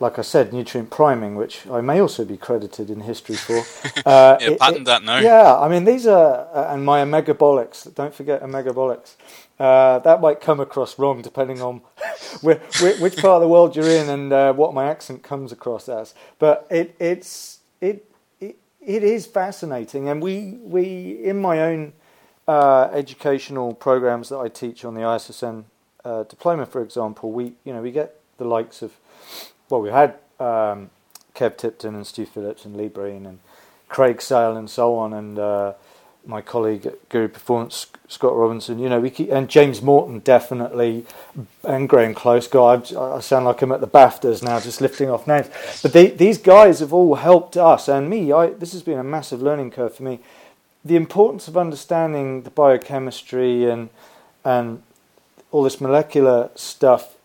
like I said, nutrient priming, which I may also be credited in history for. Uh, yeah, patent that now. Yeah, I mean these are uh, and my omegabolics. Don't forget omegabolics. Uh, that might come across wrong depending on which, which part of the world you're in and uh, what my accent comes across as. But it, it's it, it it is fascinating, and we we in my own uh, educational programs that I teach on the ISSN uh, diploma, for example, we you know we get the likes of well we had um, Kev Tipton and Stu Phillips and Lee Breen and Craig Sale and so on, and uh, my colleague at Guru Performance, Scott Robinson. You know, we keep, and James Morton definitely, and Graham Close. God, I, I sound like I'm at the Baftas now, just lifting off names. But they, these guys have all helped us and me. I, this has been a massive learning curve for me. The importance of understanding the biochemistry and and all this molecular stuff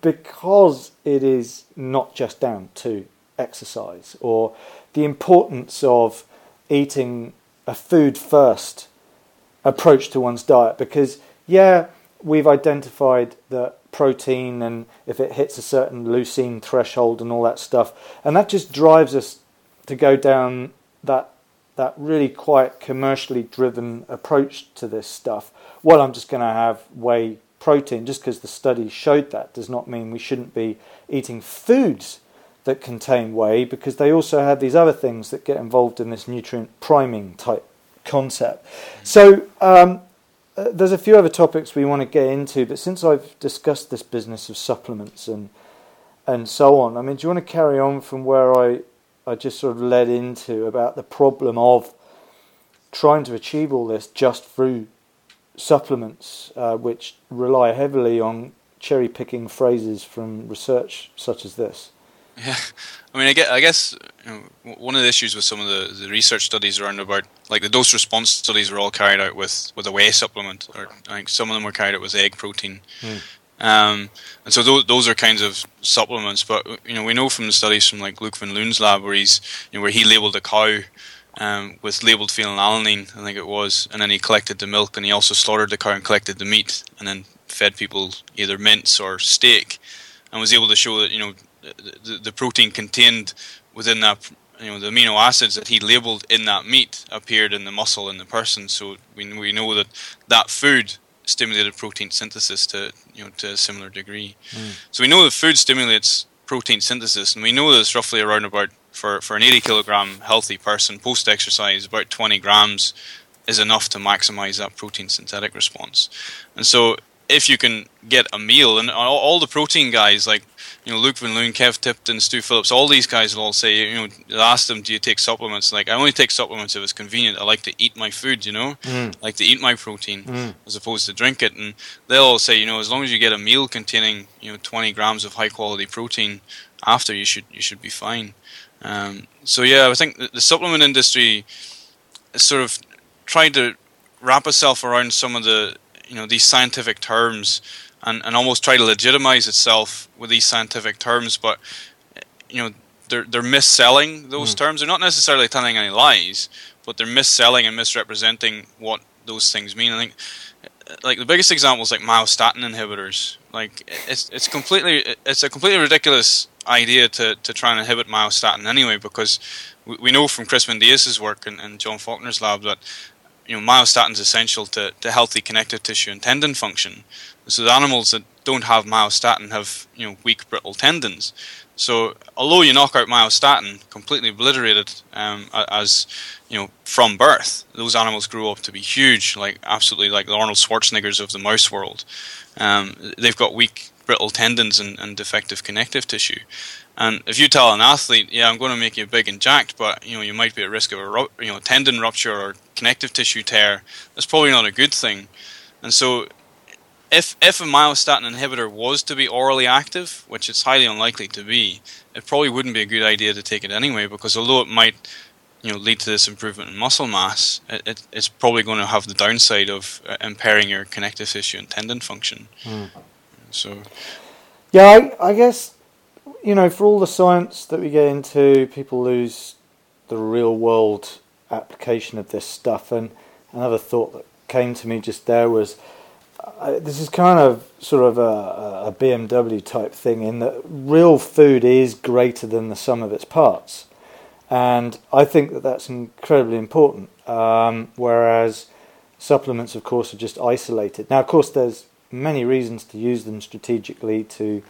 because it is not just down to exercise or the importance of eating a food first approach to one's diet because yeah we've identified that protein and if it hits a certain leucine threshold and all that stuff and that just drives us to go down that that really quite commercially driven approach to this stuff. Well i'm just going to have whey protein just because the study showed that does not mean we shouldn't be eating foods that contain whey because they also have these other things that get involved in this nutrient priming type concept. So um, uh, there's a few other topics we want to get into, but since I've discussed this business of supplements and and so on, I mean, do you want to carry on from where I I just sort of led into about the problem of trying to achieve all this just through supplements, uh, which rely heavily on cherry picking phrases from research such as this? Yeah, I mean, I guess, I guess you know, one of the issues with some of the, the research studies around about like the dose response studies were all carried out with, with a whey supplement, or I think some of them were carried out with egg protein. Mm. Um, and so those, those are kinds of supplements. But you know, we know from the studies from like Luc Van Loon's lab where he's you know, where he labeled a cow um, with labeled phenylalanine, I think it was, and then he collected the milk and he also slaughtered the cow and collected the meat and then fed people either mince or steak, and was able to show that you know the, the protein contained within that you know the amino acids that he labeled in that meat appeared in the muscle in the person. So we we know that that food stimulated protein synthesis to you know to a similar degree. Mm. so we know that food stimulates protein synthesis and we know that it's roughly around about for for an 80 kilogram healthy person post exercise about 20 grams is enough to maximize that protein synthetic response. And so if you can get a meal and all, all the protein guys like you know, Luc Van Loon, Kev Tipton, Stu Phillips, all these guys will all say, you know, ask them, do you take supplements? Like, I only take supplements if it's convenient. I like to eat my food, you know, mm. I like to eat my protein mm. as opposed to drink it. And they'll all say, you know, as long as you get a meal containing, you know, 20 grams of high quality protein after, you should you should be fine. Um, so yeah, I think the, the supplement industry sort of tried to wrap itself around some of the, you know, these scientific terms and, and almost try to legitimize itself with these scientific terms, but you know they're they're misselling those mm. terms. They're not necessarily telling any lies, but they're misselling and misrepresenting what those things mean. I think like the biggest example is like myostatin inhibitors. Like it's it's completely it's a completely ridiculous idea to, to try and inhibit myostatin anyway because we, we know from Chris Mendias's work and, and John Faulkner's lab that you know myostatin is essential to, to healthy connective tissue and tendon function. So the animals that don't have myostatin have you know weak brittle tendons. So although you knock out myostatin, completely obliterated um, as you know from birth, those animals grow up to be huge, like absolutely like the Arnold Schwarzeneggers of the mouse world. Um, they've got weak brittle tendons and, and defective connective tissue. And if you tell an athlete, "Yeah, I'm going to make you big and jacked," but you know you might be at risk of a you know tendon rupture or connective tissue tear, that's probably not a good thing. And so if if a myostatin inhibitor was to be orally active, which it's highly unlikely to be, it probably wouldn't be a good idea to take it anyway. Because although it might, you know, lead to this improvement in muscle mass, it, it it's probably going to have the downside of uh, impairing your connective tissue and tendon function. Mm. So, yeah, I, I guess you know, for all the science that we get into, people lose the real world application of this stuff. And another thought that came to me just there was this is kind of sort of a, a, BMW type thing in that real food is greater than the sum of its parts, and I think that that's incredibly important. Um, whereas supplements, of course, are just isolated. Now, of course, there's many reasons to use them strategically to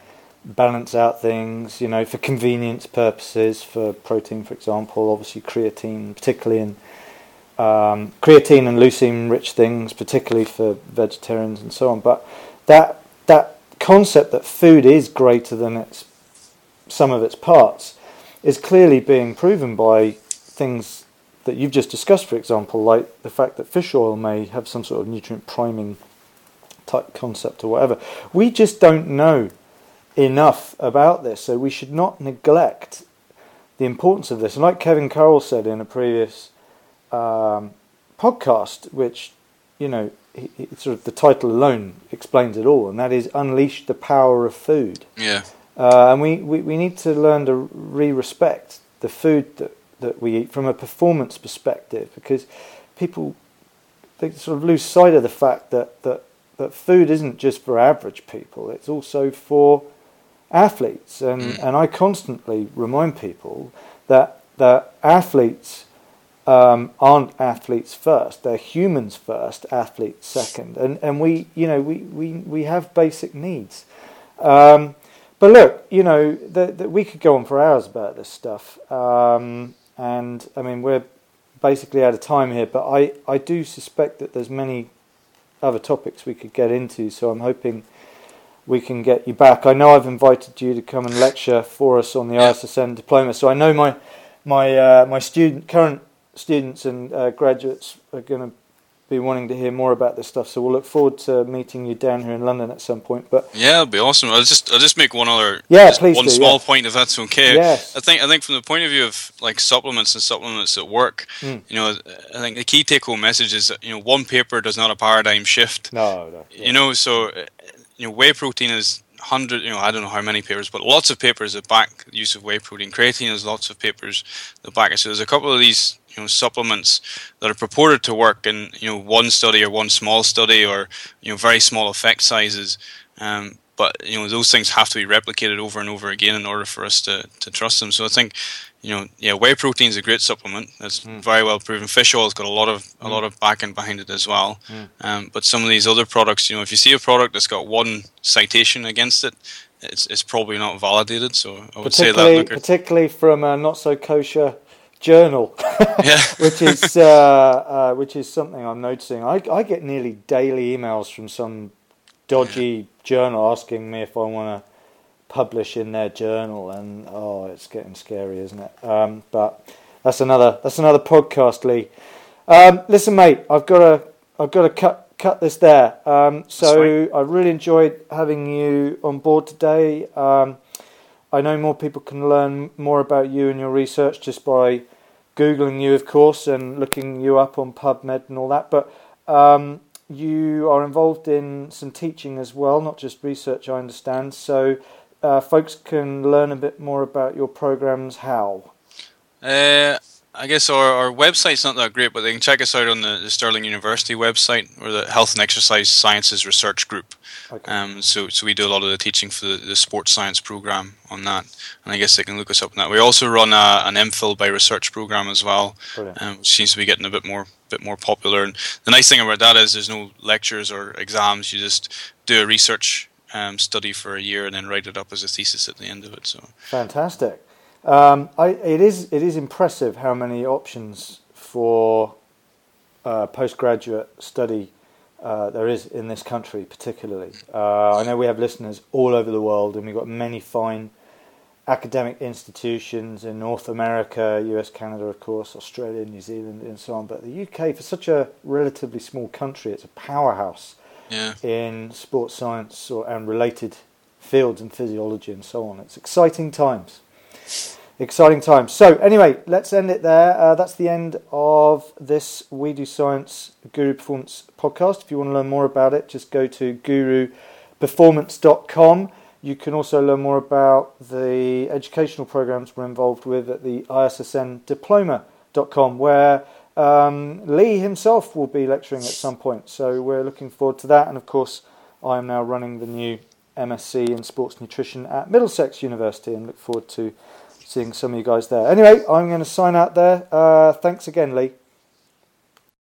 balance out things. You know, for convenience purposes, for protein, for example, obviously creatine, particularly in um, creatine and leucine rich things, particularly for vegetarians and so on. But that that concept that food is greater than its some of its parts is clearly being proven by things that you've just discussed, for example, like the fact that fish oil may have some sort of nutrient priming type concept or whatever. We just don't know enough about this, so we should not neglect the importance of this. And like Kevin Carroll said in a previous um, podcast, which you know, he, he, sort of the title alone explains it all, and that is unleash the power of food. Yeah. Uh, and we, we, we need to learn to re-respect the food that, that we eat from a performance perspective, because people they sort of lose sight of the fact that, that that food isn't just for average people; it's also for athletes. And mm. and I constantly remind people that that athletes um, aren't athletes first; they're humans first, athletes second. And and we you know we we, we have basic needs. Um, but look, you know, the, the, we could go on for hours about this stuff. Um, and I mean, we're basically out of time here, but I, I do suspect that there's many other topics we could get into. So I'm hoping we can get you back. I know I've invited you to come and lecture for us on the ISSN diploma. So I know my my uh, my student current students and uh, graduates are going to be wanting to hear more about this stuff. So we'll look forward to meeting you down here in London at some point. But yeah, it'll be awesome. I'll just I'll just make one other yeah, please one do, small yeah. point if that's okay. Yes. I think I think from the point of view of like supplements and supplements at work, mm. you know, I think the key take home message is that you know one paper does not a paradigm shift. No, no. Yeah. You know, so you know whey protein is hundred, you know, I don't know how many papers, but lots of papers that back use of whey protein. Creatine has lots of papers that back it. So there's a couple of these you know supplements that are purported to work in you know one study or one small study or you know very small effect sizes. Um, but you know those things have to be replicated over and over again in order for us to, to trust them. So I think you know yeah whey protein is a great supplement. That's mm. very well proven. Fish oil's got a lot of a mm. lot of backing behind it as well. Mm. Um, but some of these other products, you know, if you see a product that's got one citation against it, it's it's probably not validated. So I would say that particularly from a not so kosher journal, yeah. which is uh, uh, which is something I'm noticing. I, I get nearly daily emails from some dodgy yeah. journal asking me if I want to publish in their journal, and oh, it's getting scary, isn't it? Um, but that's another that's another podcast, Lee. Um, listen, mate, I've got to I've got to cut cut this there. Um, so I really enjoyed having you on board today. Um, I know more people can learn more about you and your research just by googling you, of course, and looking you up on PubMed and all that. But um, you are involved in some teaching as well, not just research, I understand. So uh, folks can learn a bit more about your programs. How? Uh, I guess our, our website's not that great, but they can check us out on the, the Stirling University website or the Health and Exercise Sciences Research Group. Okay. Um, so, so we do a lot of the teaching for the, the, sports science program on that, and I guess they can look us up on that. We also run a, an MPhil by research program as well, um, which seems to be getting a bit more bit more popular. And the nice thing about that is there's no lectures or exams. You just do a research um, study for a year and then write it up as a thesis at the end of it. So fantastic. Um, I, it is it is impressive how many options for uh, postgraduate study uh, there is in this country, particularly. Uh, I know we have listeners all over the world, and we've got many fine academic institutions in North America, US, Canada, of course, Australia, New Zealand, and so on. But the UK, for such a relatively small country, it's a powerhouse yeah. in sports science or, and related fields and physiology and so on. It's exciting times exciting times. So, anyway, let's end it there. Uh, that's the end of this We Do Science Guru Performance podcast. If you want to learn more about it, just go to guruperformance.com. You can also learn more about the educational programs we're involved with at the ISSN diploma.com, where um, Lee himself will be lecturing at some point. So, we're looking forward to that. And of course, I am now running the new MSc in Sports Nutrition at Middlesex University and look forward to seeing some of you guys there. Anyway, I'm going to sign out there. Uh, thanks again, Lee.